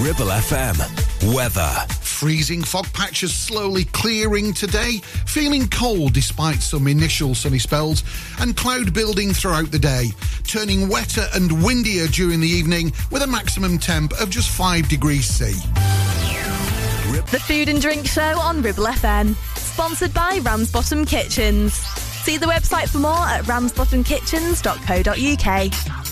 Ribble FM. Weather. Freezing fog patches slowly clearing today, feeling cold despite some initial sunny spells, and cloud building throughout the day, turning wetter and windier during the evening with a maximum temp of just 5 degrees C. The Food and Drink Show on Ribble FM. Sponsored by Ramsbottom Kitchens. See the website for more at ramsbottomkitchens.co.uk.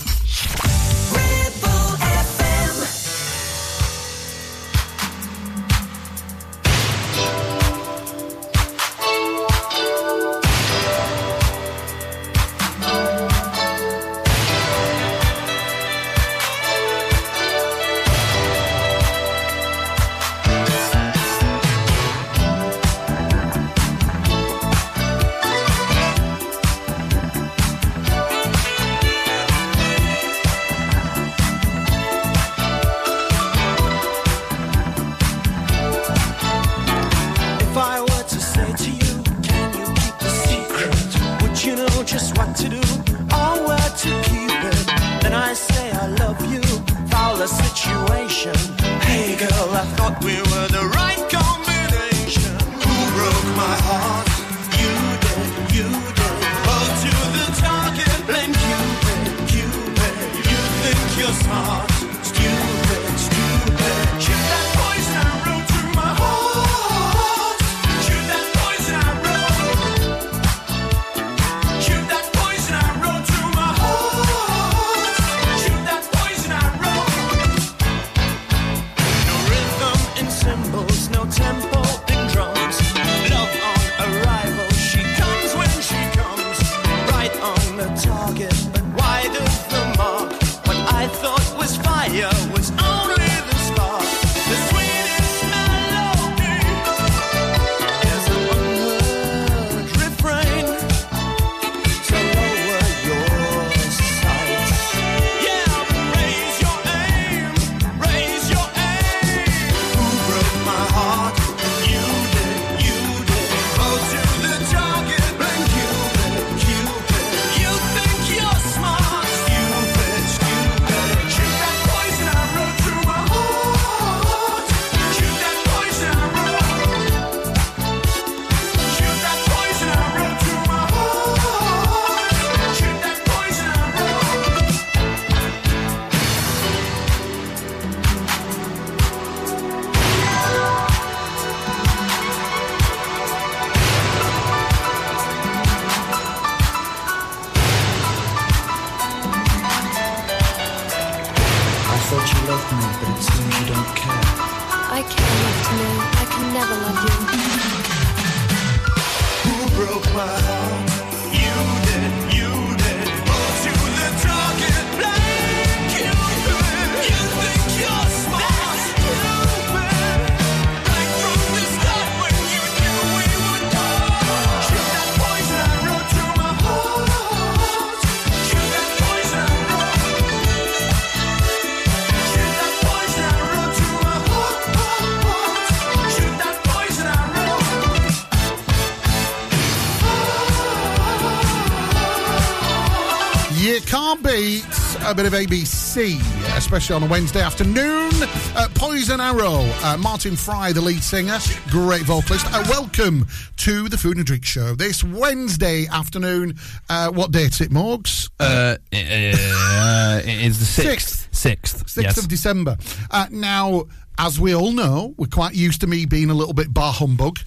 a bit of ABC, especially on a Wednesday afternoon. Uh, Poison Arrow, uh, Martin Fry, the lead singer, great vocalist. Uh, welcome to the Food and Drink Show this Wednesday afternoon. Uh, what date is it, Morgs? Uh, uh, it is the sixth. Sixth. 6th yes. of December. Uh, now, as we all know, we're quite used to me being a little bit bar humbug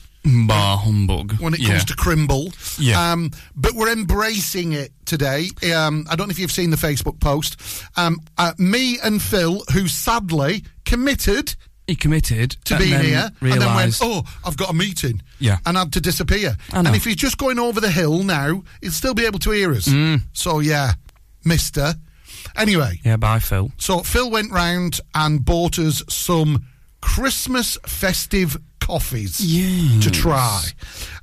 Bar humbug. when it Yeah. comes to Crimble. Yeah. Um, but we're embracing it today. Um, I don't know if you've seen the Facebook post. Um, uh, me and Phil, who sadly committed He committed to being then here and then went, oh, I've got a meeting. Yeah. And had to disappear. And if he's just going over the hill now, he'll still be able to hear us. Mm. So, yeah, mister. Anyway, Yeah, bye, Phil. so Phil went round and bought us some Christmas festive coffees to try.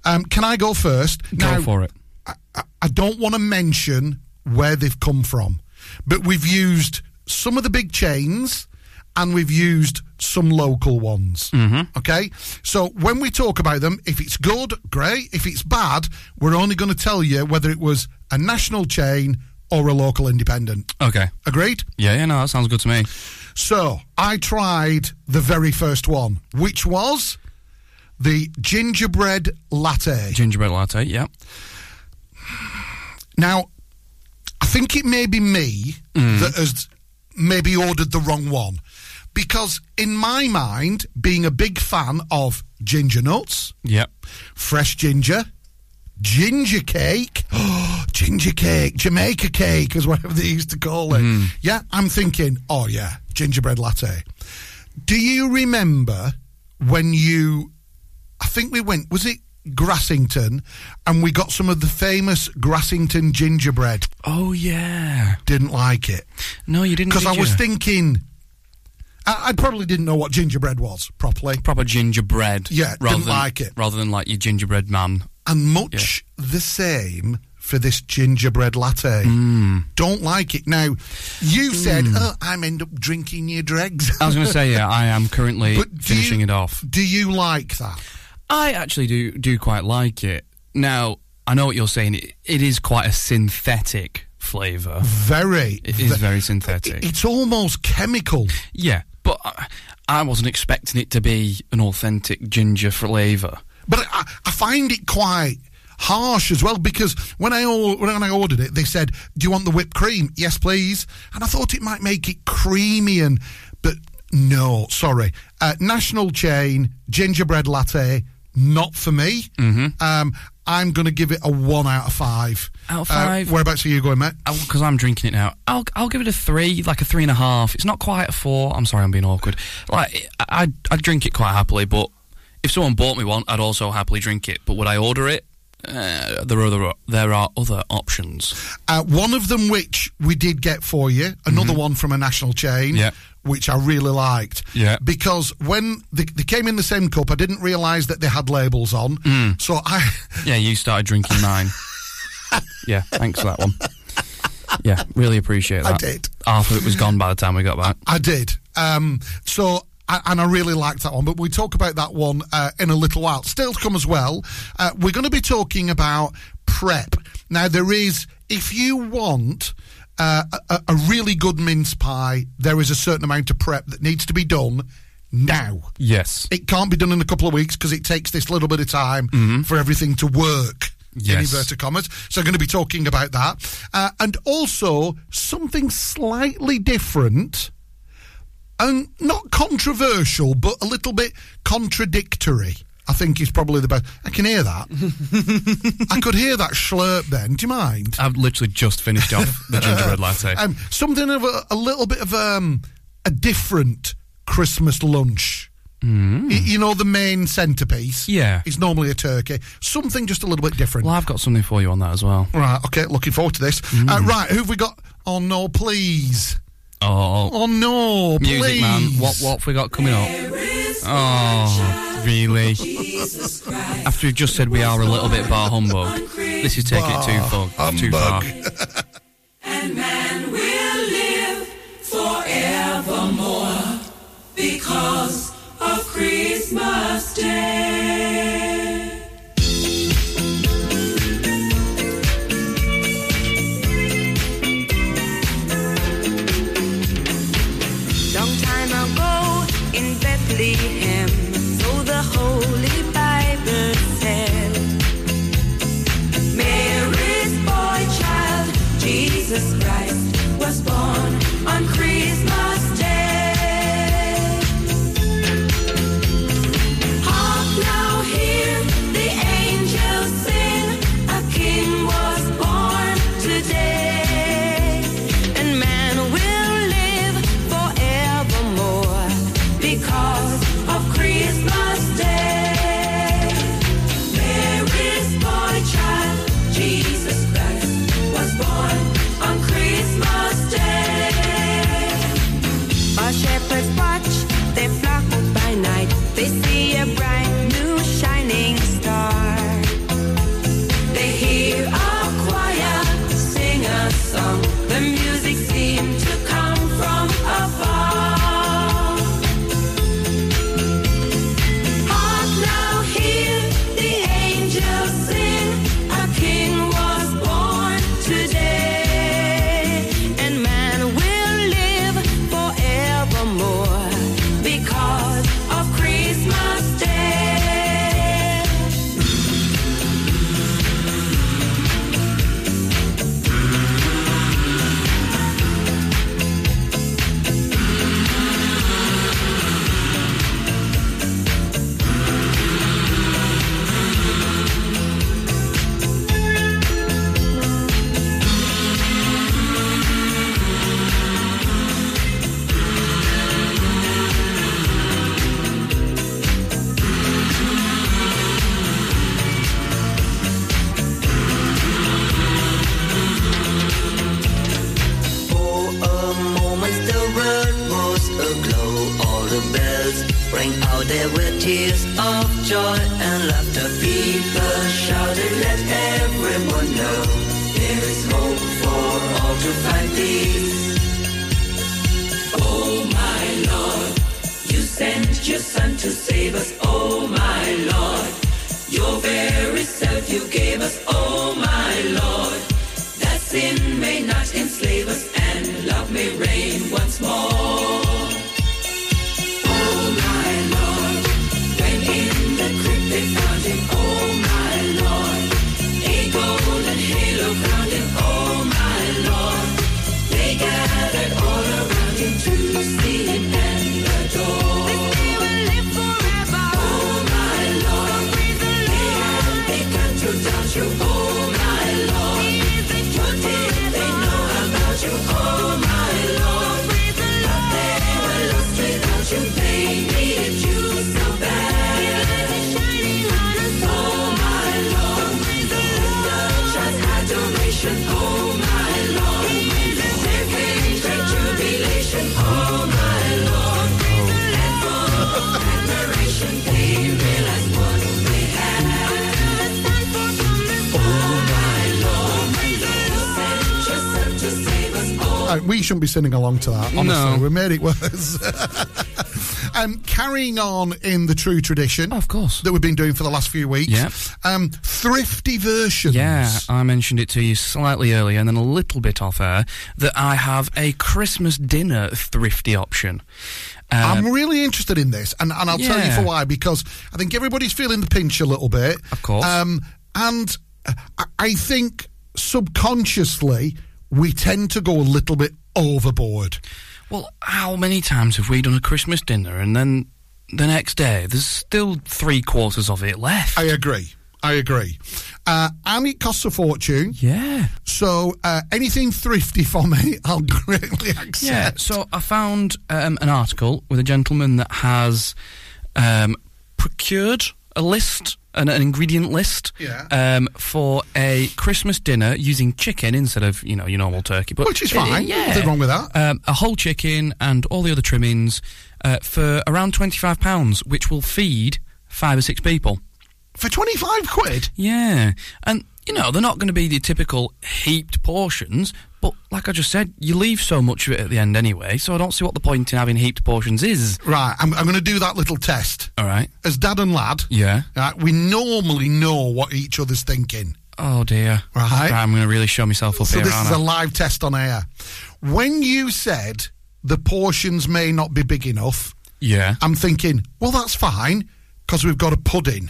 Um, can I go first? Go for it. I, I- I don't want to mention where they've come from, but we've used some of the big chains and we've used some local ones. Mm-hmm. Okay? So when we talk about them, if it's good, great. If it's bad, we're only going to tell you whether it was a national chain or a local independent. Okay. Agreed? Yeah, yeah, no, that sounds good to me. So I tried the very first one, which was the gingerbread latte. Gingerbread latte, yeah. Now, I think it may be me mm. that has maybe ordered the wrong one. Because in my mind, being a big fan of ginger nuts, Yep. fresh ginger, ginger cake, ginger cake, Jamaica cake, as whatever they used to call it. Mm-hmm. Yeah, I'm thinking, oh yeah, gingerbread latte. Do you remember when you, I think we went, was it Grassington, and we got some of the famous Grassington gingerbread? Oh, yeah. Didn't like it. No, you didn't. Because I was you? thinking, I, I probably didn't know what gingerbread was properly. Proper gingerbread. Yeah, rather didn't than, like it. Rather than like your gingerbread man. and much the same for this gingerbread latte. Mm. Don't like it. Now, you said, oh, I'm end up drinking your dregs. I was going to say, yeah, I am currently finishing you- it off. Do you like that? I actually do do quite like it. Now, I know what you're saying. It, it is quite a synthetic flavour. Very. It is ve- very synthetic. It's almost chemical. Yeah, but I, I wasn't expecting it to be an authentic ginger flavour. But I, I find it quite harsh as well because when I when I ordered it, they said, "Do you want the whipped cream?" Yes, please. And I thought it might make it creamy and, but no, sorry. Uh, national chain gingerbread latte, not for me. Mm-hmm. Um, I'm going to give it a one out of five. Out of Uh, five? whereabouts are you going, mate? Because I'm drinking it now. I'll I'll give it a three, like a three and a half. It's not quite a four. I'm sorry, I'm being awkward. Like I I'd, I'd drink it quite happily, but if someone bought me one, I'd also happily drink it. But would I order it? Uh, there are other there are other options. Uh, one of them, which we did get for you, another one from a national chain, Mm-hmm. Yeah. which I really liked. Yeah. Because when they, they came in the same cup, I didn't realise that they had labels on. Mm. So I, Yeah, you started drinking mine. yeah, thanks for that one. Yeah, really appreciate that. I did. Half of it was gone by the time we got back. I did. Um, so. I- And I really liked that one, but we talk about that one uh, in a little while. Still to come as well. Uh, we're going to be talking about prep. Now, there is, if you want uh, a, a really good mince pie, there is a certain amount of prep that needs to be done now. Yes. It can't be done in a couple of weeks because it takes this little bit of time for everything to work. In Mm-hmm. Yes. inverted commas. So, I'm going to be talking about that. Uh, and also something slightly different and not controversial, but a little bit contradictory. I think is probably the best. I can hear that. I could hear that slurp then. Do you mind? I've literally just finished off the gingerbread latte. Um, something of a, a little bit of um, a different Christmas lunch. Y- You know, the main centerpiece. Yeah. Is normally a turkey. Something just a little bit different. well, I've got something for you on that as well. Right, okay, looking forward to this. Uh, right, who've we got? Oh, no, please. Oh, Oh, no, music please. man, what what have we got coming up? Oh, really? After we've just said we are a little bit bar humbug, this is taking it too far. Too far. and man will live forevermore because of Christmas Day. The crypt they we shouldn't be singing along to that. Honestly, No. we made it worse. um, carrying on in the true tradition, Of course. that we've been doing for the last few weeks. Yep. Um, thrifty versions. Yeah, I mentioned it to you slightly earlier and then a little bit off air that I have a Christmas dinner thrifty option. Uh, I'm really interested in this, and, and I'll tell you for why. Because I think everybody's feeling the pinch a little bit, Of course. Um, and I think subconsciously we tend to go a little bit overboard. well, how many times have we done a Christmas dinner and then the next day there's still three quarters of it left? I agree. I agree. Uh, and it costs a fortune. yeah. So uh, anything thrifty for me, I'll greatly accept. Yeah, so I found um, an article with a gentleman that has um, procured a list, an, an ingredient list, Yeah. um, for a Christmas dinner using chicken instead of you know your normal turkey. But Which is uh, fine. yeah, Nothing wrong with that. Um, a whole chicken and all the other trimmings uh, for around twenty five pounds, which will feed five or six people. For 25 quid? Yeah, and you know they're not going to be the typical heaped portions, but like I just said, you leave so much of it at the end anyway, so I don't see what the point in having heaped portions is. Right, I'm, I'm going to do that little test. All right. As dad and lad, Yeah. right, we normally know what each other's thinking. Oh dear. Right. I'm going to really show myself up So here. So this is aren't a I? live test on air. When you said the portions may not be big enough, yeah. I'm thinking, well, that's fine because we've got a pudding.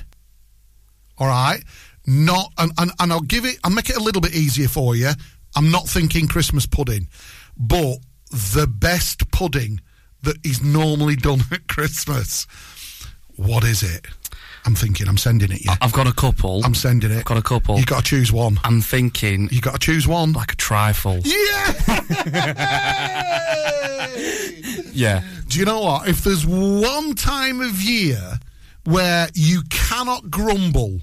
All right, not and, and and I'll give it. I'll make it a little bit easier for you. I'm not thinking Christmas pudding, but the best pudding that is normally done at Christmas. What is it? I'm thinking. I'm sending it. Yeah, I've got a couple. I'm sending it. I've got a couple. You got to choose one. I'm thinking You got to choose one. like a trifle. Yeah. Yeah. Do you know what? If there's one time of year where you cannot grumble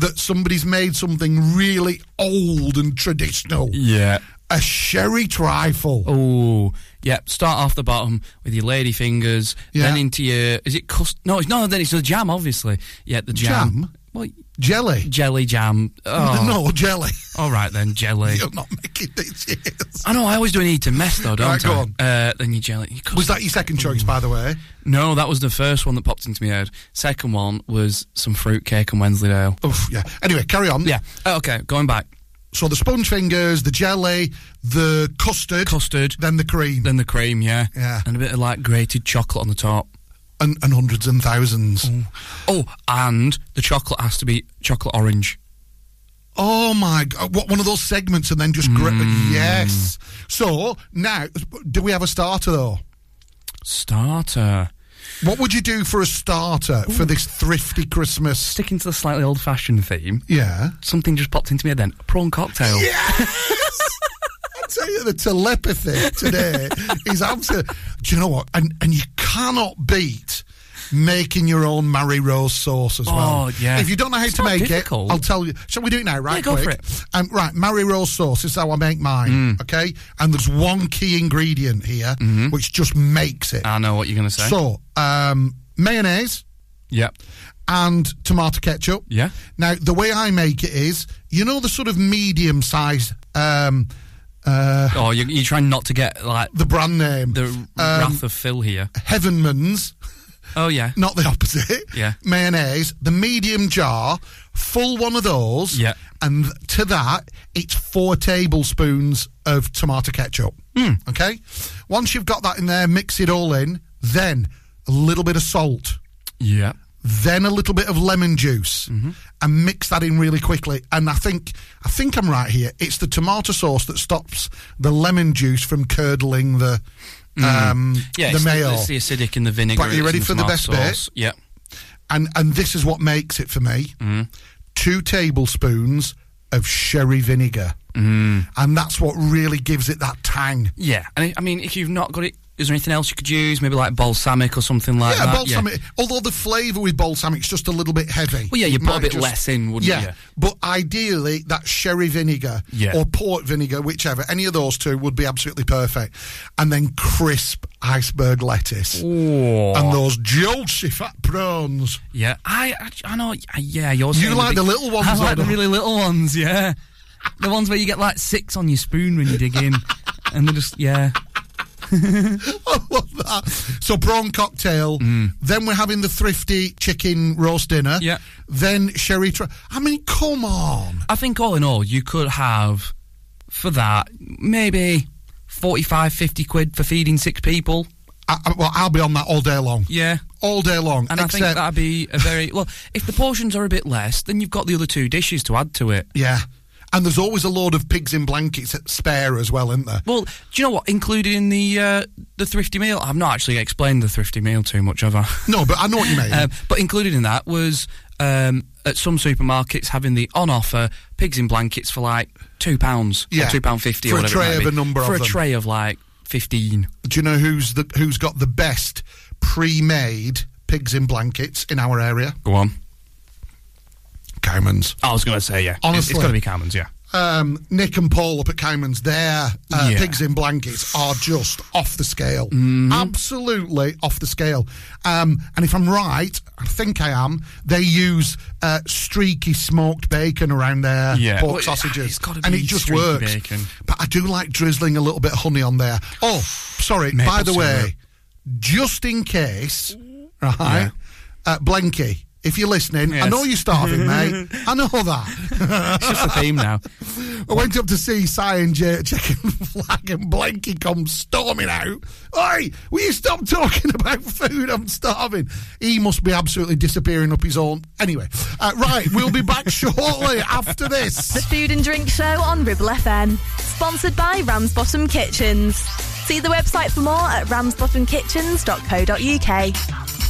that somebody's made something really old and traditional, Yeah. a sherry trifle. Oh, yeah. Start off the bottom with your lady fingers, Yeah. then into your. Is it cust? No, it's no. Then it's the jam, obviously. Yeah, the jam. Jam? Well, Jelly. jelly jam. Oh, No, jelly. All right then, jelly. You're not making this. Yes. I know. I always do an Eton mess though, don't Right, I? go on. Uh, then you jelly. You Was that your second choice, by the way? No, that was the first one that popped into my head. Second one was some fruitcake and Wensleydale. Oof, yeah. Anyway, carry on. Yeah. Oh, okay, going back. So the sponge fingers, the jelly, the custard, Custard, then the cream, then the cream, yeah. Yeah. And a bit of like grated chocolate on the top. And, and hundreds and thousands. Oh, and the chocolate has to be chocolate orange. Oh my god! What one of those segments, and then just gra- Mm. yes. So now, do we have a starter though? Starter. What would you do for a starter for this thrifty Christmas? Sticking to the slightly old fashioned theme, Yeah. something just popped into my head then. A prawn cocktail. I tell you, the telepathy today is absolute. Do you know what? And and you cannot beat making your own Mary Rose sauce as well. Oh, yeah. If you don't know how It's to make difficult. it, I'll tell you. Shall we do it now? Right, Yeah, go for quick? it. Um, right, Mary Rose sauce is how I make mine. Mm. Okay, and there's one key ingredient here which just makes it. I know what you're going to say. So, um, mayonnaise Yep. and tomato ketchup. Yeah. Now, the way I make it is, you know, the sort of medium size, um, uh, Oh, you're, you're trying not to get like the brand name, the um, wrath of Phil here. Heavenman's, Oh yeah. not the opposite. Yeah. Mayonnaise, the medium jar, full one of those. Yeah. And to that, it's four tablespoons of tomato ketchup. Hmm. Okay. Once you've got that in there, mix it all in. Then a little bit of salt. Yeah. Then a little bit of lemon juice Mm-hmm. and mix that in really quickly and i think i think i'm right here it's the tomato sauce that stops the lemon juice from curdling the um Mm. Yeah. the it's mayo The, it's the acidic in the vinegar. Right, you it's ready for the best bit? Yeah. and and this is what makes it for me Mm. two tablespoons of sherry vinegar Mm. and that's what really gives it that tang Yeah. And I- I mean, if you've not got it, is there anything else you could use? Maybe like balsamic or something like that. yeah, that. balsamic. Although the flavour with balsamic's just a little bit heavy. Well, yeah, you put a bit just- less in, wouldn't yeah, you? but ideally that sherry vinegar Yeah. or port vinegar, whichever, any of those two would be absolutely perfect. And then crisp iceberg lettuce Oh. and those juicy fat prawns. Yeah, I, I, I know. Yeah, you're. You saying like big- the little ones, I like the really little ones. Yeah, the ones where you get like six on your spoon when you dig in, and they're just yeah. I love that. So prawn cocktail. Then we're having the thrifty chicken roast dinner. Mm. Yeah. Then sherry. Tra- I mean, come on. I think all in all, you could have for that maybe 45, 50 quid for feeding six people. I, I, well, I'll be on that all day long. Yeah. All day long. And I think that'd be a very well. If the portions are a bit less, then you've got the other two dishes to add to it. Yeah. And there's always a load of pigs in blankets at spare as well, isn't there? Well, do you know what? Included in the uh, the thrifty meal, I've not actually explained the thrifty meal too much, have I? No, but I know what you mean. Um, but included in that was um, at some supermarkets having the on offer pigs in blankets for like two pounds Yeah. or two pound fifty For or a tray of a number for a them. tray of like fifteen. Do you know who's the who's got the best pre-made pigs in blankets in our area? Go on. Cowman's. I was going to say yeah. It's- Honestly. it's got to be Cowman's. Yeah. Um, Nick and Paul up at Cowman's, their uh, Yeah. pigs in blankets are just off the scale. Mm-hmm. Absolutely off the scale. Um, and if I'm right, I think I am, they use uh, streaky smoked bacon around their Yeah. pork Well, sausages. and it just works. bacon. But I do like drizzling a little bit of honey on there. Oh, sorry, Maple by the way, just in case, right, Yeah. uh, Blanky, if you're listening, I know you're starving, mate. I know that. It's just a theme now. I went up to see Si and Jay checking flag and Blanky comes storming out. Oi, will you stop talking about food? I'm starving. He must be absolutely disappearing up his own. Anyway, uh, right, we'll be back shortly after this. The. Food and Drink Show on Ribble FM. Sponsored by Ramsbottom Kitchens. See the website for more at ramsbottomkitchens.co.uk.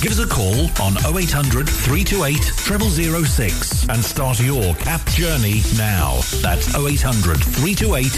Give us a call on 0800 328 0006 and start your CAP journey now. That's 0800 328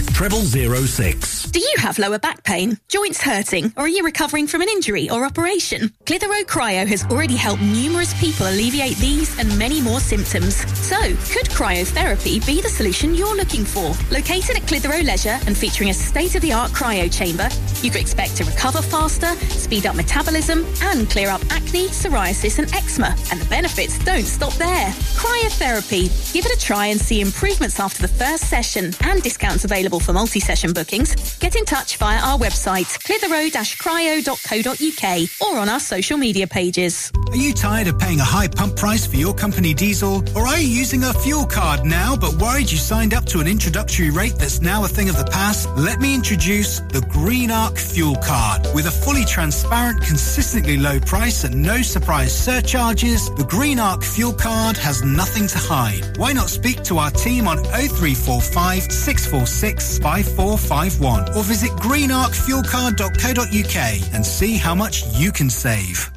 0006. Do you have lower back pain, joints hurting, or are you recovering from an injury or operation? Clitheroe Cryo has already helped numerous people alleviate these and many more symptoms. So, could cryotherapy be the solution you're looking for? Located at Clitheroe Leisure and featuring a state-of-the-art cryo chamber, you can expect to recover faster, speed up metabolism, and clear up acne, psoriasis, and eczema. And the benefits don't stop there. Cryotherapy. Give it a try and see improvements after the first session and discounts available for multi-session bookings. Get in touch via our website, clitheroe-cryo.co.uk or on our social media pages. Are you tired of paying a high pump price for your company diesel? Or are you using a fuel card now but worried you signed up to an introductory rate that's now a thing of the past? Let me introduce the Green Arc Fuel Card. With a fully transparent, consistently low price and no surprise surcharges, the Green Arc Fuel Card has nothing to hide. Why not speak to our team on 0345 646 5451 or visit greenarcfuelcard.co.uk and see how much you can save.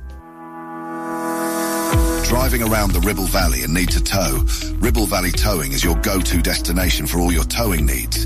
Driving around the Ribble Valley and need to tow? Ribble Valley Towing is your go-to destination for all your towing needs.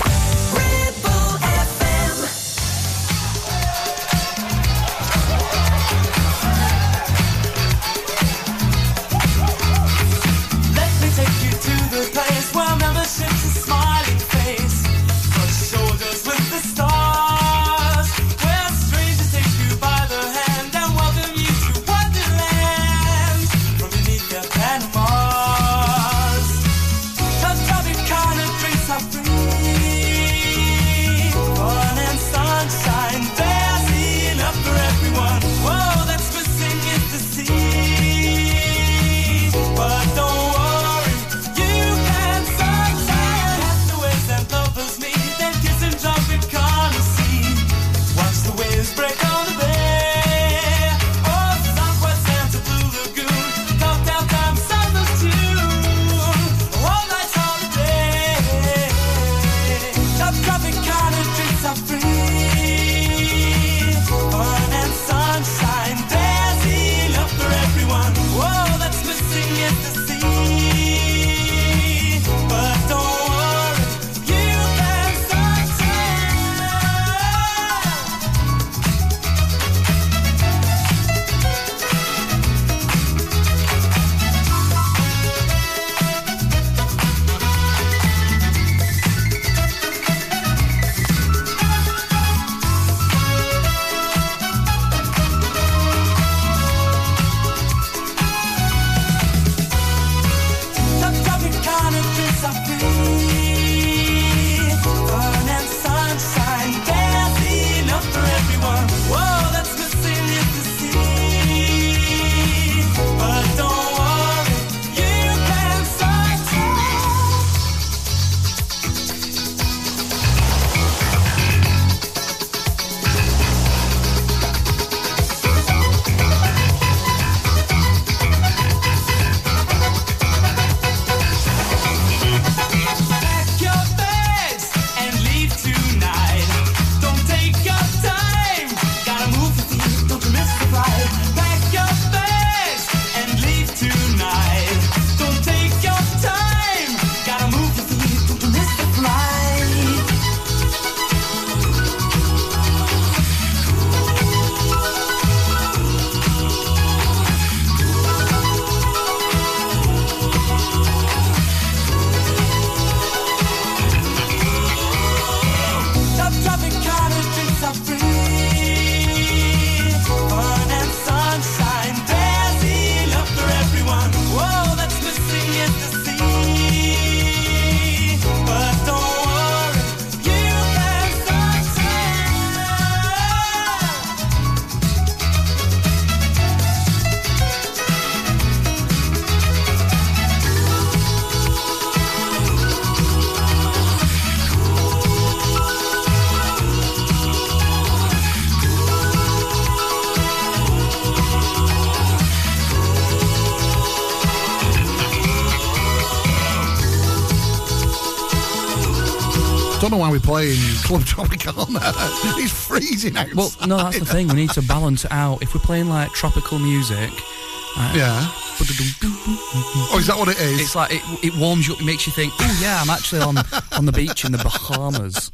Don't know why we're playing Club Tropicana. it's freezing outside. Well, no, that's the thing. We need to balance it out. If we're playing like tropical music, uh, Yeah. Oh, is that what it is? It's like it, it warms you up. It makes you think, oh yeah, I'm actually on on the beach in the Bahamas,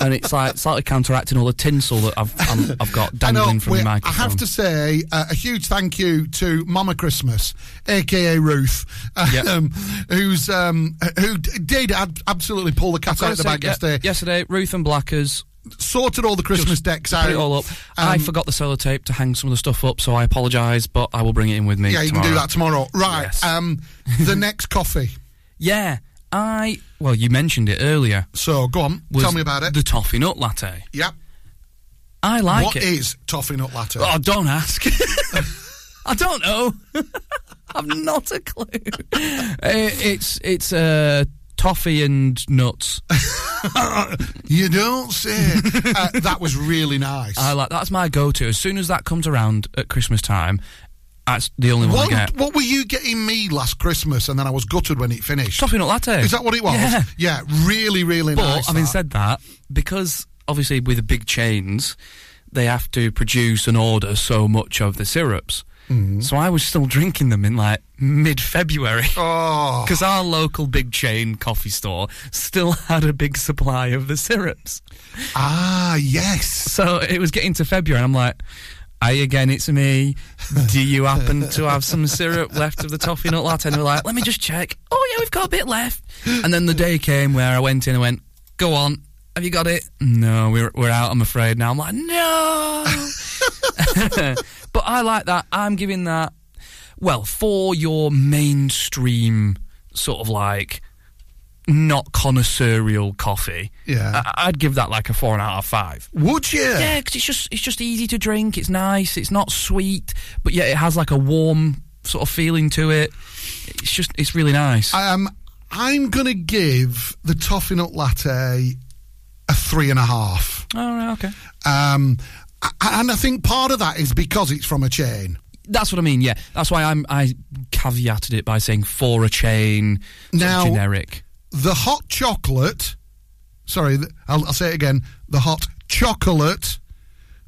and it's like slightly counteracting all the tinsel that I've I'm, I've got I know, dangling from the I have to say uh, a huge thank you to Mama Christmas, aka Ruth, Yep. um, who's um, who did ab- absolutely pull the cat out of the bag yeah, yesterday. Yesterday, Ruth and Blackers sorted all the Christmas decks out. put it all up. I Um, forgot the sellotape to hang some of the stuff up, so I apologise, but I will bring it in with me. Yeah, you tomorrow. can do that tomorrow. Right. Yes. Um, the next coffee. Yeah. I well, you mentioned it earlier. So go on, tell me about it. The toffee nut latte. Yep. I like What it. is toffee nut latte? Oh, don't ask. I don't know. I've not a clue. Uh, it's it's uh, toffee and nuts. you don't say. uh, that was really nice. I like that's my go-to. As soon as that comes around at Christmas time, that's the only one I What, get. what were you getting me last Christmas and then I was gutted when it finished? Toffee nut latte. Is that what it was? Yeah. Yeah, really, really But nice. having that. said that, because obviously with the big chains, they have to produce and order so much of the syrups. Mm. So I was still drinking them in like mid-February. Oh. Because our local big chain coffee store still had a big supply of the syrups. Ah, yes. So it was getting to February, and I'm like, "Hi again, it's me. Do you happen to have some syrup left of the toffee nut latte?" And were like, "Let me just check. Oh yeah, we've got a bit left." And then the day came where I went in and went, "Go on, have you got it?" No, we're we're out. I'm afraid now. I'm like, no. but I like that. I'm giving that. Well, for your mainstream sort of like not connoisseurial coffee, Yeah. I- I'd give that like a four and a half, five. Would you? Yeah, because it's just it's just easy to drink. It's nice. It's not sweet, but yet it has like a warm sort of feeling to it. It's just it's really nice. Um, I'm going to give the toffee nut latte a three and a half. All right, okay. Um, and I think part of that is because it's from a chain. That's what I mean. Yeah, that's why I'm I caveated it by saying for a chain, Now- generic. The hot chocolate, sorry, I'll, I'll say it again. The hot chocolate,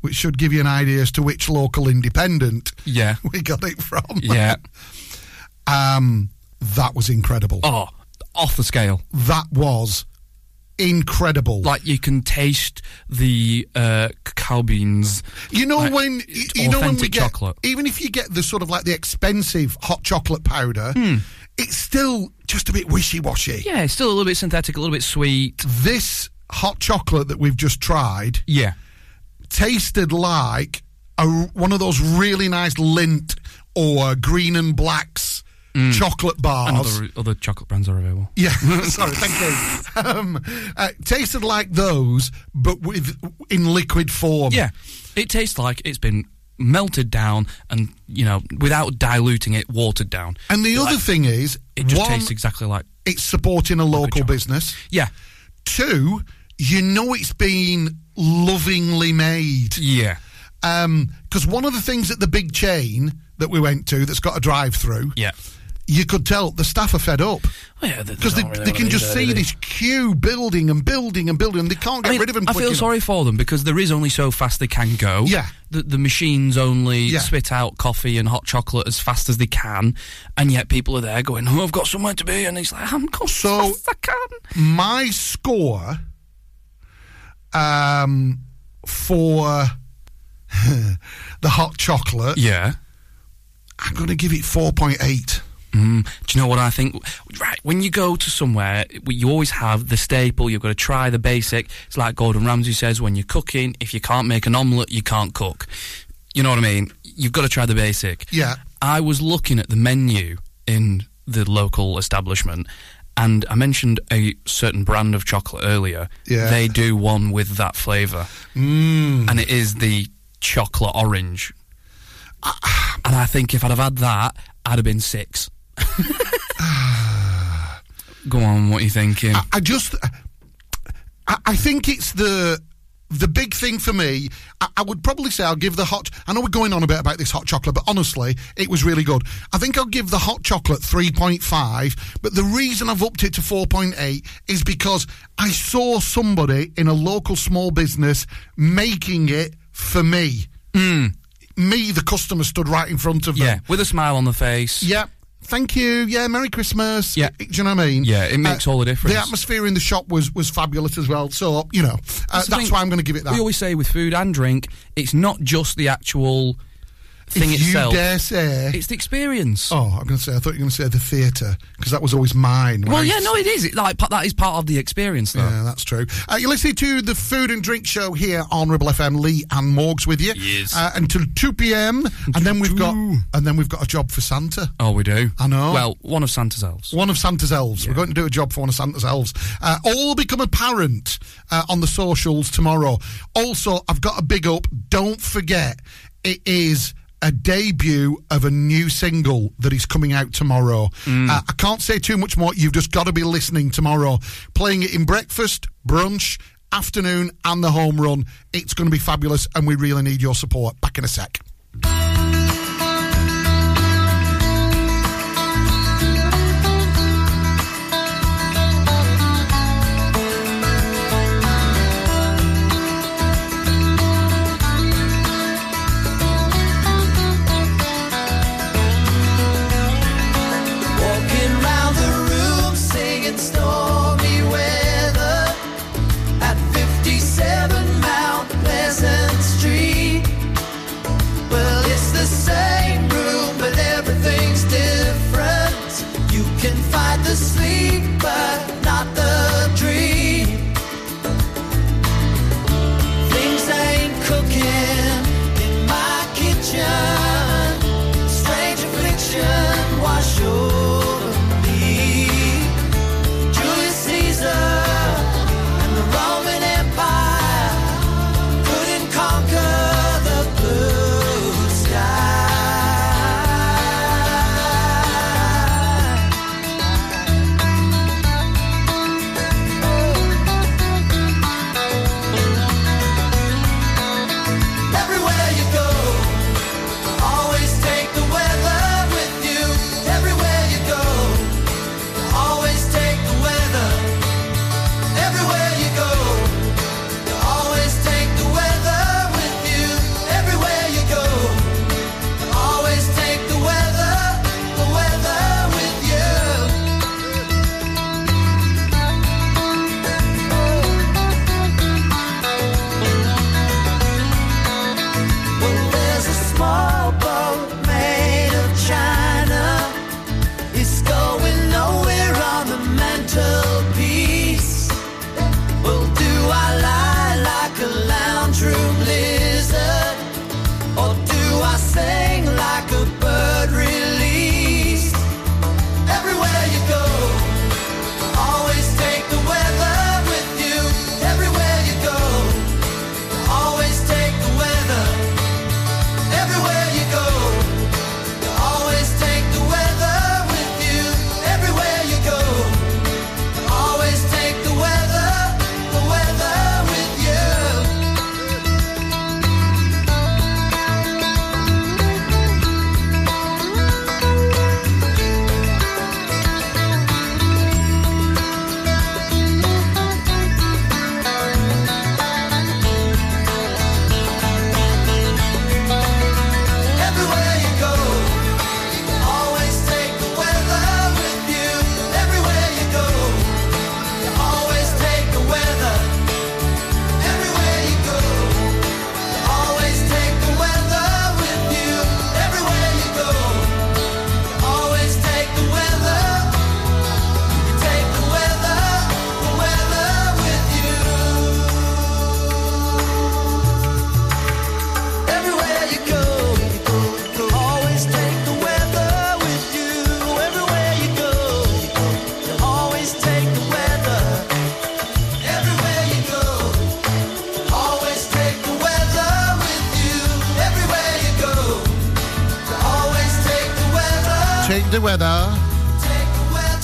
which should give you an idea as to which local independent Yeah, we got it from. yeah. um, that was incredible. Oh, off the scale. That was incredible. Like you can taste the uh, cacao beans. You know Like, when it's you know when we get chocolate. even if you get the sort of like the expensive hot chocolate powder, Hmm. It's still just a bit wishy washy. Yeah, it's still a little bit synthetic, a little bit sweet. This hot chocolate that we've just tried Yeah, tasted like a, one of those really nice Lindt or green and blacks chocolate and bars. other other chocolate brands are available. Yeah, sorry, thank you. Um, uh, tasted like those, but with in liquid form. Yeah, it tastes like it's been melted down and you know without diluting it, watered down. And the other Like, thing is, it just one, tastes exactly like it's supporting a local business. yeah, Two, you know it's been lovingly made. yeah, um, Because one of the things at the big chain that we went to that's got a drive through, yeah. You could tell the staff are fed up. Well, yeah, Because they, really they can just see this queue building and building and building, and they can't get I, mean, rid of them I feel enough. sorry for them because there is only so fast they can go. Yeah. The, the machines only Yeah. spit out coffee and hot chocolate as fast as they can, and yet people are there going, "Oh, I've got somewhere to be," and it's like, "I'm going So- as fast as I can." My score um, for the hot chocolate, Yeah. I'm going to give it 4.8. Mm, do you know what I think? Right, when you go to somewhere, you always have the staple. You've got to try the basic. It's like Gordon Ramsay says: when you're cooking, if you can't make an omelette, you can't cook. You know what I mean? You've got to try the basic. Yeah. I was looking at the menu in the local establishment, and I mentioned a certain brand of chocolate earlier. Yeah. They do one with that flavour, Mm. and it is the chocolate orange. and I think if I'd have had that, I'd have been six. Go on, what are you thinking? I, I just, I, I think it's the the big thing for me. I, I would probably say I'll give the hot. I know we're going on a bit about this hot chocolate, but honestly, it was really good. I think I'll give the hot chocolate three point five. But the reason I've upped it to four point eight is because I saw somebody in a local small business making it for me. Hmm. Me, the customer, stood right in front of them. yeah, with a smile on the face. Yeah. Thank you. Yeah, Merry Christmas. Yeah. Do you know what I mean? Uh, Yeah, it makes all the difference. The atmosphere in the shop was was fabulous as well. So, you know, uh, That's that's, why I'm going to give it that. We always say with food and drink, it's not just the actual thing if itself. you dare say, It's the experience. oh, I'm going to say, I thought you were going to say the theatre because that was always mine. well, yeah, no, it is. It, like that is part of the experience, though. Yeah, that's true. Uh, you're listening to the Food and Drink Show here on Ribble FM. Lee and Morgs with you. Yes. Uh, until two p.m. and then we've got and then we've got a job for Santa. Oh, we do. I know. Well, one of Santa's elves. One of Santa's elves. We're going to do a job for one of Santa's elves. Uh, all become apparent uh, on the socials tomorrow. Also, I've got a big up. Don't forget, it is a debut of a new single that is coming out tomorrow. Uh, I can't say too much more. You've just got to be listening tomorrow. Playing it in breakfast, brunch, afternoon, and the home run. It's going to be fabulous, and we really need your support. Back in a sec.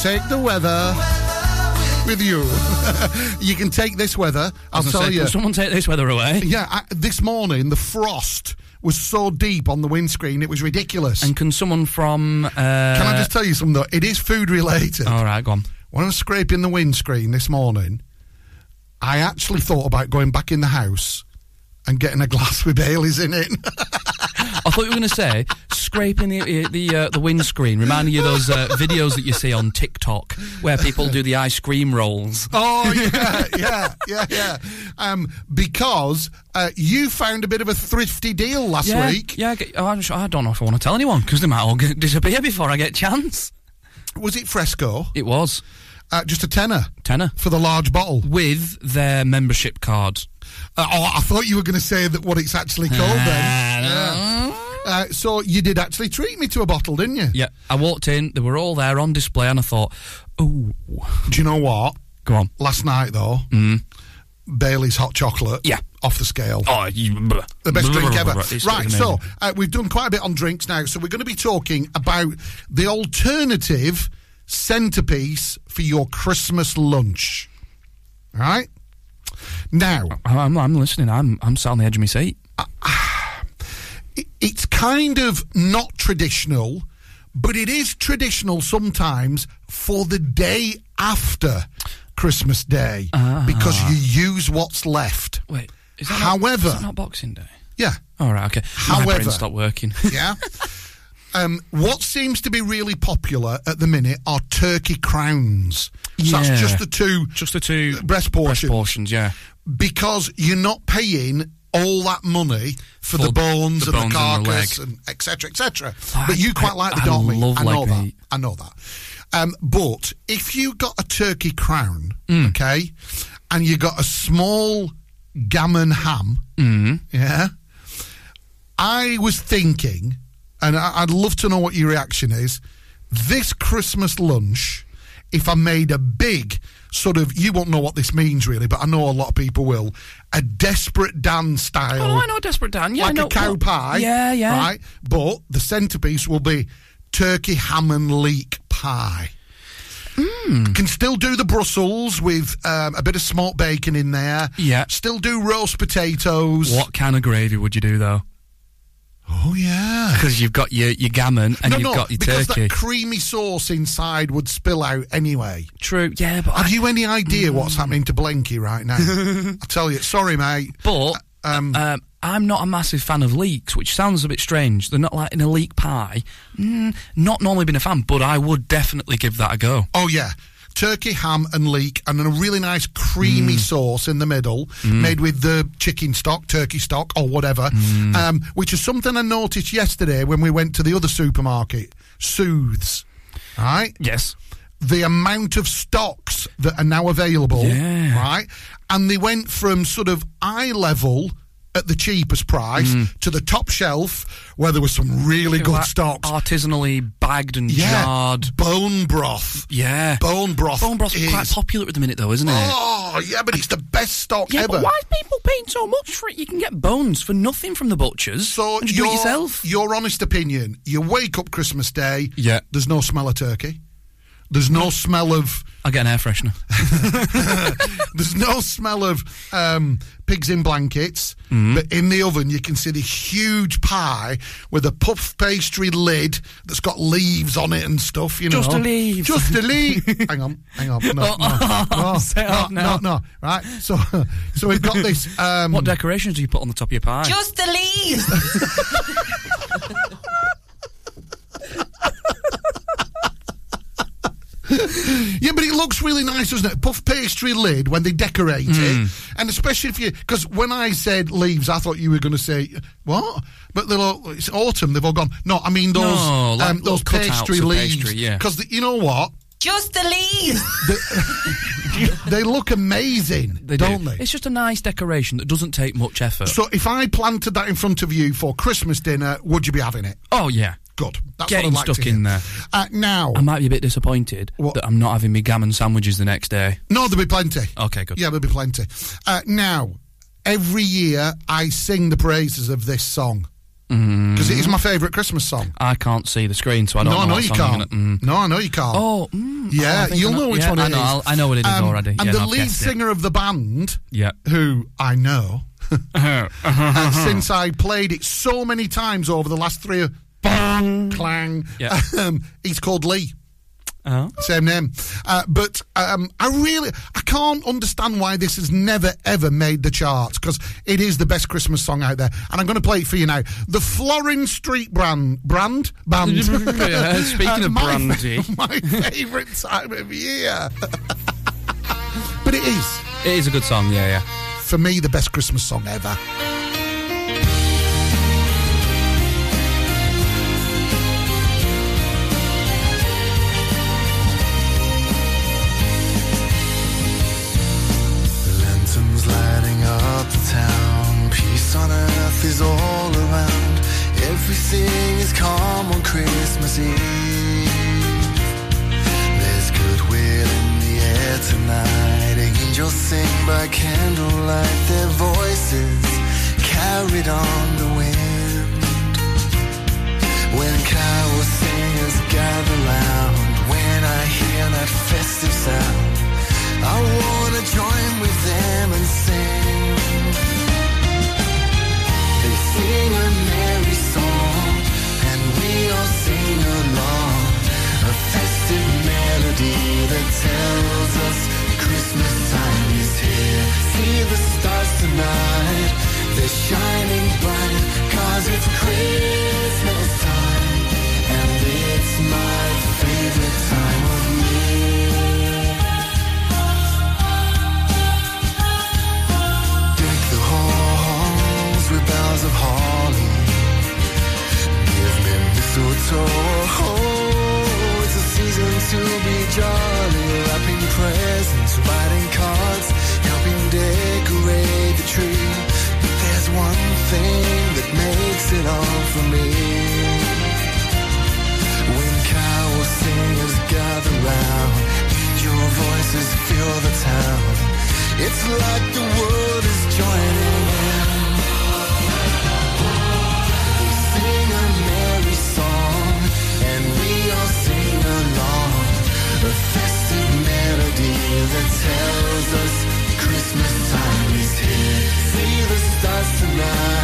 Take the weather with you. you can take this weather. I'll I was gonna tell say, you. Someone take this weather away? Yeah, I, this morning the frost was so deep on the windscreen it was ridiculous. And can someone from? Uh, Can I just tell you something though? It is food related. All right, go on. When I was scraping the windscreen this morning, I actually thought about going back in the house and getting a glass with Bailey's in it. Thought you were going to say scraping the the uh, the windscreen, reminding you of those uh, videos that you see on TikTok where people do the ice cream rolls. Oh yeah, yeah, yeah, yeah. Um, because uh, you found a bit of a thrifty deal last yeah, week. Yeah, oh, I'm sure, I don't know if I want to tell anyone because they might all get, disappear before I get chance. Was it Fresco? It was Uh, just a tenner tenner for the large bottle. with their membership card. Uh, oh, I thought you were going to say that what it's actually called then. Ah, Uh, so you did actually treat me to a bottle, didn't you? Yeah, I walked in. They were all there on display, and I thought, "Oh, Do you know what? go on." Last night though, Bailey's hot chocolate. Yeah. off the scale. Oh, you, the best drink ever. Right, so uh, we've done quite a bit on drinks now, so we're going to be talking about the alternative centerpiece for your Christmas lunch. All right? Now, I'm, I'm listening. I'm I'm sat on the edge of my seat. Kind of not traditional, but it is traditional sometimes for the day after Christmas Day because you use what's left. Wait, is that However- not, is not Boxing Day? Yeah. All right, okay. My However- brain stopped working. Yeah. Um, what seems to be really popular at the minute are turkey crowns. So Yeah. that's just the two Just the two breast portions. portions, yeah. because you're not paying all that money for, For the bones the and bones the carcass and etc. etc. I- but you quite I- like the dog meat. I know that. meat. I know that. Um, but if you got a turkey crown, Mm. okay, and you got a small gammon ham, Mm. yeah, I was thinking, and I- I'd love to know what your reaction is. This Christmas lunch, if I made a big sort of, you won't know what this means really, but I know a lot of people will, a desperate Dan style. Oh, I know Desperate Dan. Yeah, like no, a cow well, pie. Yeah, yeah. Right? But the centerpiece will be turkey ham and leek pie. Hmm. Can still do the Brussels with um, a bit of smoked bacon in there. Yeah. Still do roast potatoes. What kind of gravy would you do though? Oh yeah. Because you've got your, your gammon and no, you've no, got your because turkey. that creamy sauce inside would spill out anyway. True, yeah, but Have I, you any idea what's happening to Blenky right now? I tell you, sorry, mate. but Um, um, I'm not a massive fan of leeks, which sounds a bit strange. They're not like in a leek pie. Mm, not normally been a fan, but I would definitely give that a go. Oh yeah. Turkey, ham, and leek, and then a really nice creamy Mm. sauce in the middle, made with the chicken stock, turkey stock, or whatever. Mm. Um, which is something I noticed yesterday when we went to the other supermarket, Soothes. Right? Yes. the amount of stocks that are now available, Yeah. right? And they went from sort of eye level at the cheapest price mm. to the top shelf where there was some really good stocks. Artisanally bagged and yeah, jarred. bone broth. Yeah. Bone broth. Bone broth is, quite popular at the minute, though, isn't it? Oh, yeah, but it's the best stock yeah, ever. but why is people paying so much for it? You can get bones for nothing from the butchers. So you do it yourself. Your honest opinion: you wake up Christmas Day. Yeah. There's no smell of turkey. There's no smell of I get an air freshener. There's no smell of um, pigs in blankets, Mm-hmm. but in the oven you can see the huge pie with a puff pastry lid that's got leaves on it and stuff. You know, Just a leaf. just a leaf. hang on, hang on, no, no, no, Say it no, off no, now. no, Right, so so we've got this. Um, What decorations do you put on the top of your pie? Just the leaves. Yeah, but it looks really nice, doesn't it? Puff pastry lid when they decorate Mm. it, and especially if you because when I said leaves, I thought you were going to say what? But they're all, it's autumn. They've all gone. No, I mean those No, like um, those pastry leaves. pastry, yeah. Because you know what? Just the leaves. They look amazing, They don't do. they? It's just a nice decoration that doesn't take much effort. So if I planted that in front of you for Christmas dinner, would you be having it? oh yeah, Good. That's Getting like stuck in there. Uh, now, I might be a bit disappointed What? that I'm not having me gammon sandwiches the next day. no, there'll be plenty. Okay, good. Yeah, there'll be plenty. Uh, now, every year I sing the praises of this song because it is my favourite Christmas song. I can't see the screen, so I don't no, know. I know you can't. gonna- mm. No, I know you can't. Oh, mm, yeah, oh, you'll know which yeah, one it I know, is. I'll- I know what it is Um, already. And Yeah, the no, lead guessed it. singer of the band, Yeah. who I know, uh, since I played it so many times over the last three, bang, clang, Yeah. um, he's called Lee. Oh. Same name. Uh, but um, I really, I can't understand why this has never ever made the charts because it is the best Christmas song out there. And I'm going to play it for you now. The Florin Street brand, brand, band. Yeah, speaking of my brandy. fa- my favourite time of year. but it is. It is a good song, yeah, yeah. For me, the best Christmas song ever. Is all around. Everything is calm on Christmas Eve. There's goodwill in the air tonight. Angels sing by candlelight. Their voices carried on the wind. When carol singers gather round. When I hear that festive sound. I wanna join with them and sing. Shining bright, cause it's Christmas mistletoe. Oh, it's a season to be jolly. Wrapping presents, writing cards, helping decorate the tree. But there's one thing that makes it all for me. When carol singers gather round, angel voices fill the town. It's like the world is joining in. Tells us Christmas time is here. See the stars tonight,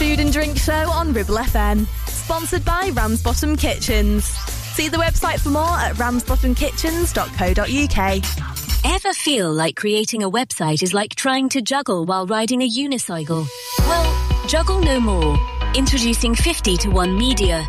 Food and Drink Show on Ribble FM. Sponsored by Ramsbottom Kitchens. See the website for more at ramsbottomkitchens.co.uk. Ever feel like creating a website is like trying to juggle while riding a unicycle? Well, juggle no more. Introducing 50 to 1 Media.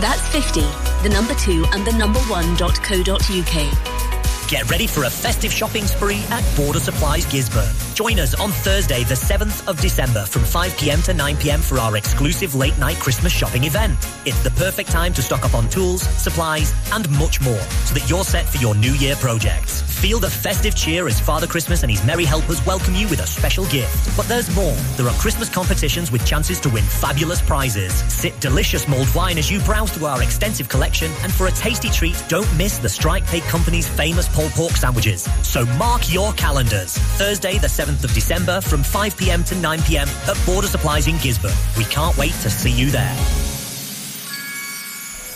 That's 50, the number 2 and the number 1.co.uk. Get ready for a festive shopping spree at Border Supplies Gisburn. Join us on Thursday, the 7th of December from 5pm to 9pm for our exclusive late night Christmas shopping event. It's the perfect time to stock up on tools, supplies, and much more so that you're set for your new year projects. Feel the festive cheer as Father Christmas and his merry helpers welcome you with a special gift. But there's more. There are Christmas competitions with chances to win fabulous prizes. Sip delicious mulled wine as you browse through our extensive collection, and for a tasty treat, don't miss the Strike Cake Company's famous pulled pork sandwiches. So mark your calendars. Thursday, the 7th of December from 5pm to 9pm at Border Supplies in Gisburn. We can't wait to see you there.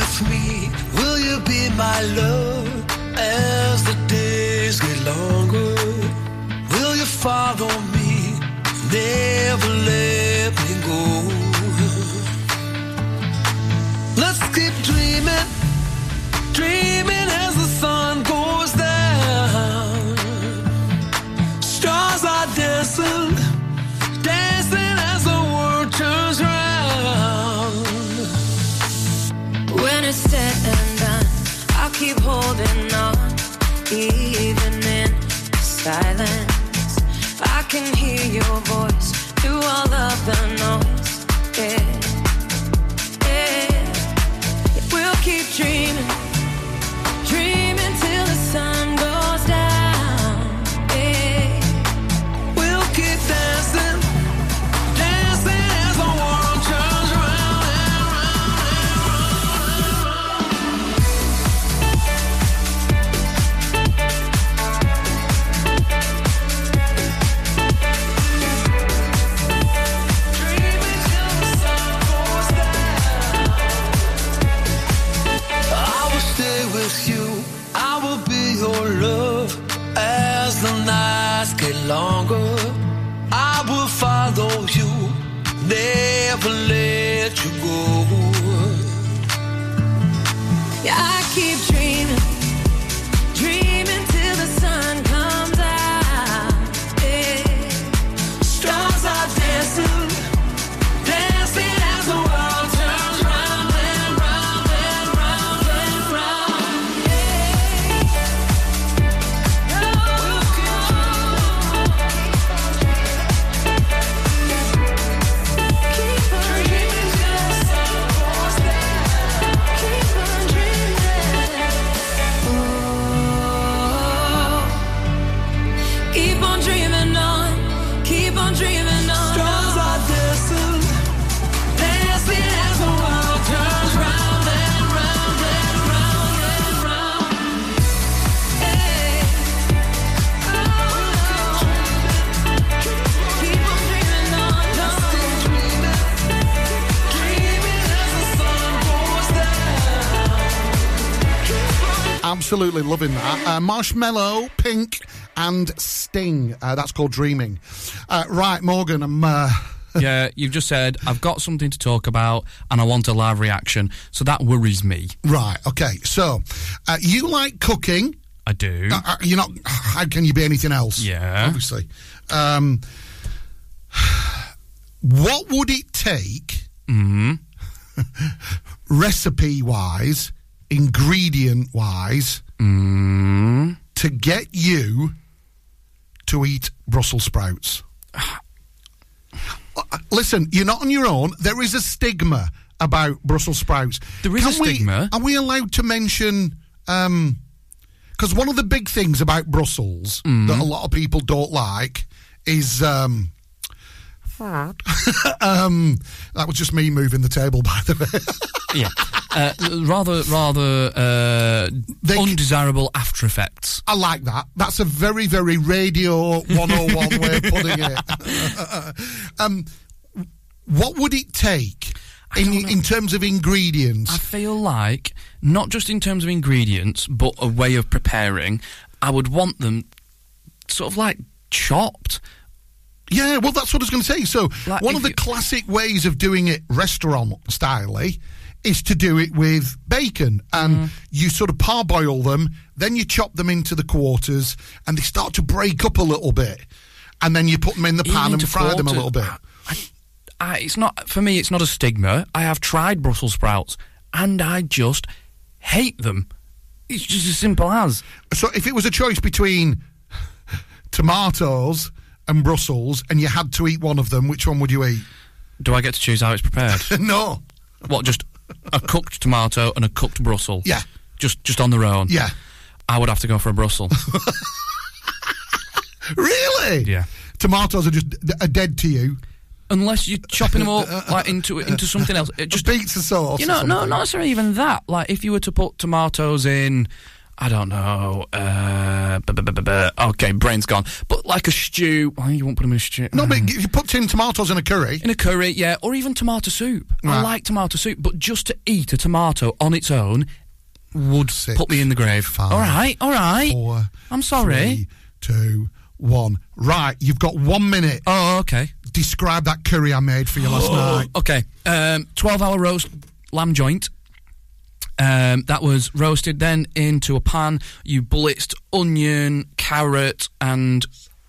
With me? Will you be my love as the days get longer? Will you follow me? Never let me go. Let's keep dreaming, dreaming as the sun goes down. Stars are dancing, keep holding on, even in silence. I can hear your voice through all of the noise. Yeah, yeah. We'll keep dreaming, Absolutely loving that. Uh, Marshmello, Pink, and Sting. Uh, that's called Dreaming. Uh, right, Morgan, I'm. Uh, yeah, you've just said I've got something to talk about and I want a live reaction. So that worries me. Right. Okay. So, uh, you like cooking? I do. Uh, you're not. How can you be anything else? Yeah. Obviously. Um, what would it take, Mm. recipe wise, ingredient wise, Mm. to get you to eat Brussels sprouts? Uh, Listen, you're not on your own. There is a stigma about Brussels sprouts. There is a we- stigma. are we allowed to mention? Because one of the big things about Brussels Mm. that a lot of people don't like is. Um, um, that was just me moving the table, by the way. Yeah. Uh, rather, rather uh, undesirable after effects. I like that. That's a very, very radio 101 way of putting it. um, what would it take in, in terms of ingredients? I feel like not just in terms of ingredients, but a way of preparing. I would want them sort of like chopped. Yeah, well, that's what I was going to say. So, Like, one of the you- classic ways of doing it restaurant style is to do it with bacon. And Mm. you sort of parboil them, then you chop them into the quarters, and they start to break up a little bit. And then you put them in the Even pan and into fry them a little bit. I, it's not for me. It's not a stigma. I have tried Brussels sprouts, and I just hate them. It's just as simple as. So, if it was a choice between tomatoes and Brussels, and you had to eat one of them, which one would you eat? Do I get to choose how it's prepared? no. What? Just a cooked tomato and a cooked Brussels? Yeah. Just just on their own. Yeah. I would have to go for a Brussels. Really? Yeah. Tomatoes are just are dead to you. Unless you're chopping them up like into into something else. It just pizza sauce. You know, no, not necessarily even that. Like if you were to put tomatoes in, I don't know. Uh, okay, brain's gone. But like a stew, well, you won't put them in a stew. No, but if you put tin tomatoes in a curry. In a curry, yeah, or even tomato soup. I like tomato soup, but just to eat a tomato on its own would put me in the grave. all right, all right. Four, I'm sorry. three, two, one. Right, you've got one minute. Oh, okay. Describe that curry I made for you last night. Okay, um, 12 hour roast lamb joint. Um, that was roasted then into a pan. You blitzed onion, carrot, and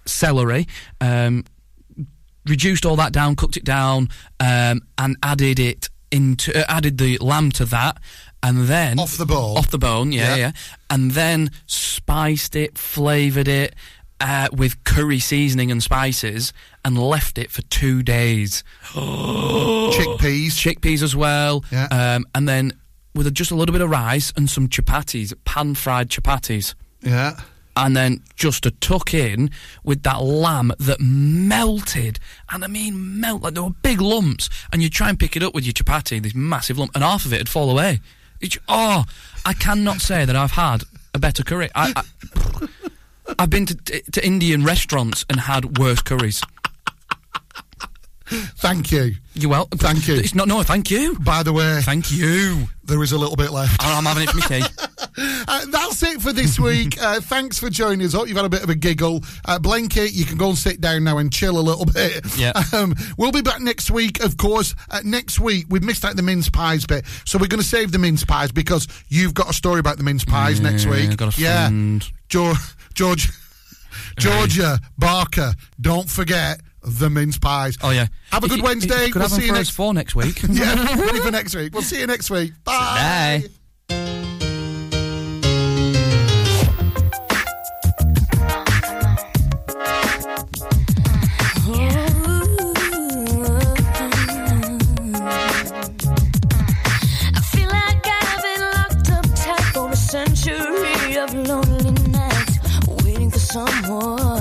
celery. Um, reduced all that down, cooked it down, um, and added it into uh, added the lamb to that, and then Off the bone. off the bone, yeah, Yeah. yeah, and then spiced it, flavored it. Uh, with curry seasoning and spices, and left it for two days. Chickpeas, chickpeas as well, Yeah. um, and then with a, just a little bit of rice and some chapatis, pan fried chapatis Yeah. and then just to tuck in with that lamb that melted, and I mean melt like there were big lumps, and you try and pick it up with your chapati, this massive lump, and half of it would fall away. It, oh, I cannot say that I've had a better curry. I, I, I've been to, to Indian restaurants and had worse curries. Thank you. You're welcome. Thank you. It's not no, thank you. By the way, Thank you. there is a little bit left. I'm having it for me tea. Uh, that's it for this week. Uh, thanks for joining us. Hope you've had a bit of a giggle. Uh, Blanket, you can go and sit down now and chill a little bit. Yeah. Um, we'll be back next week, of course. Uh, next week, we've missed out the mince pies bit, so we're going to save the mince pies because you've got a story about the mince pies Yeah, next week. Yeah. George, Georgia Barker, don't forget the mince pies. Oh yeah. Have a If good you- Wednesday. if you could We'll have them see you for next us for next week. yeah, ready for next week. We'll see you next week. Bye. Bye. I feel like I've been locked up tight for a century of lonely nights, waiting for someone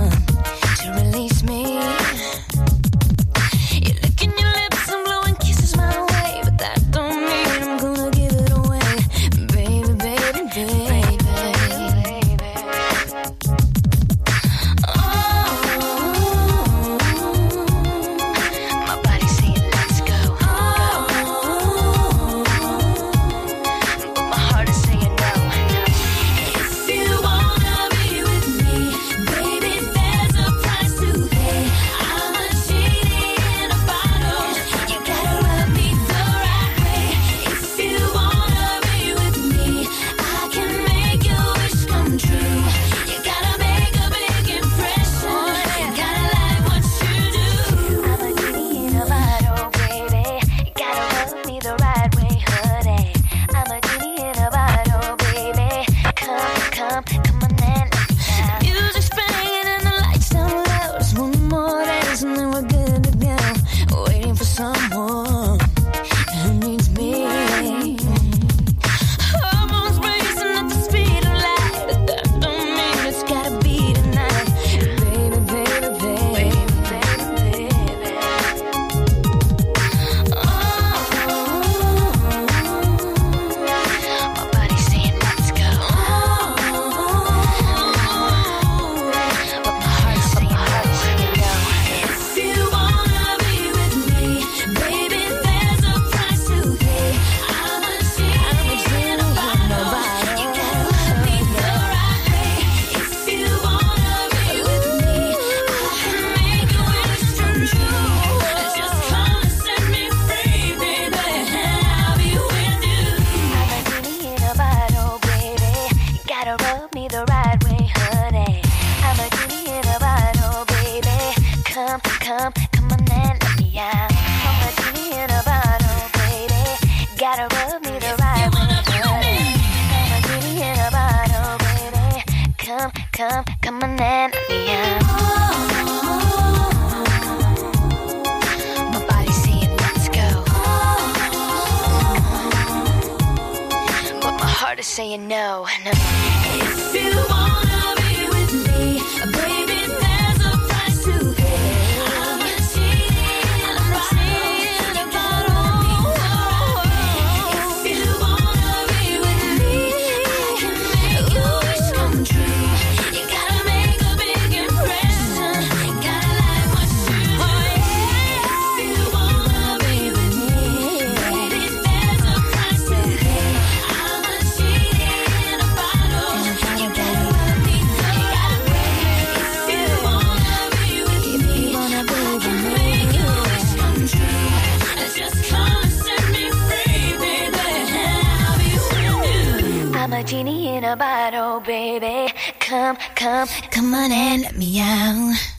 come on and let me out.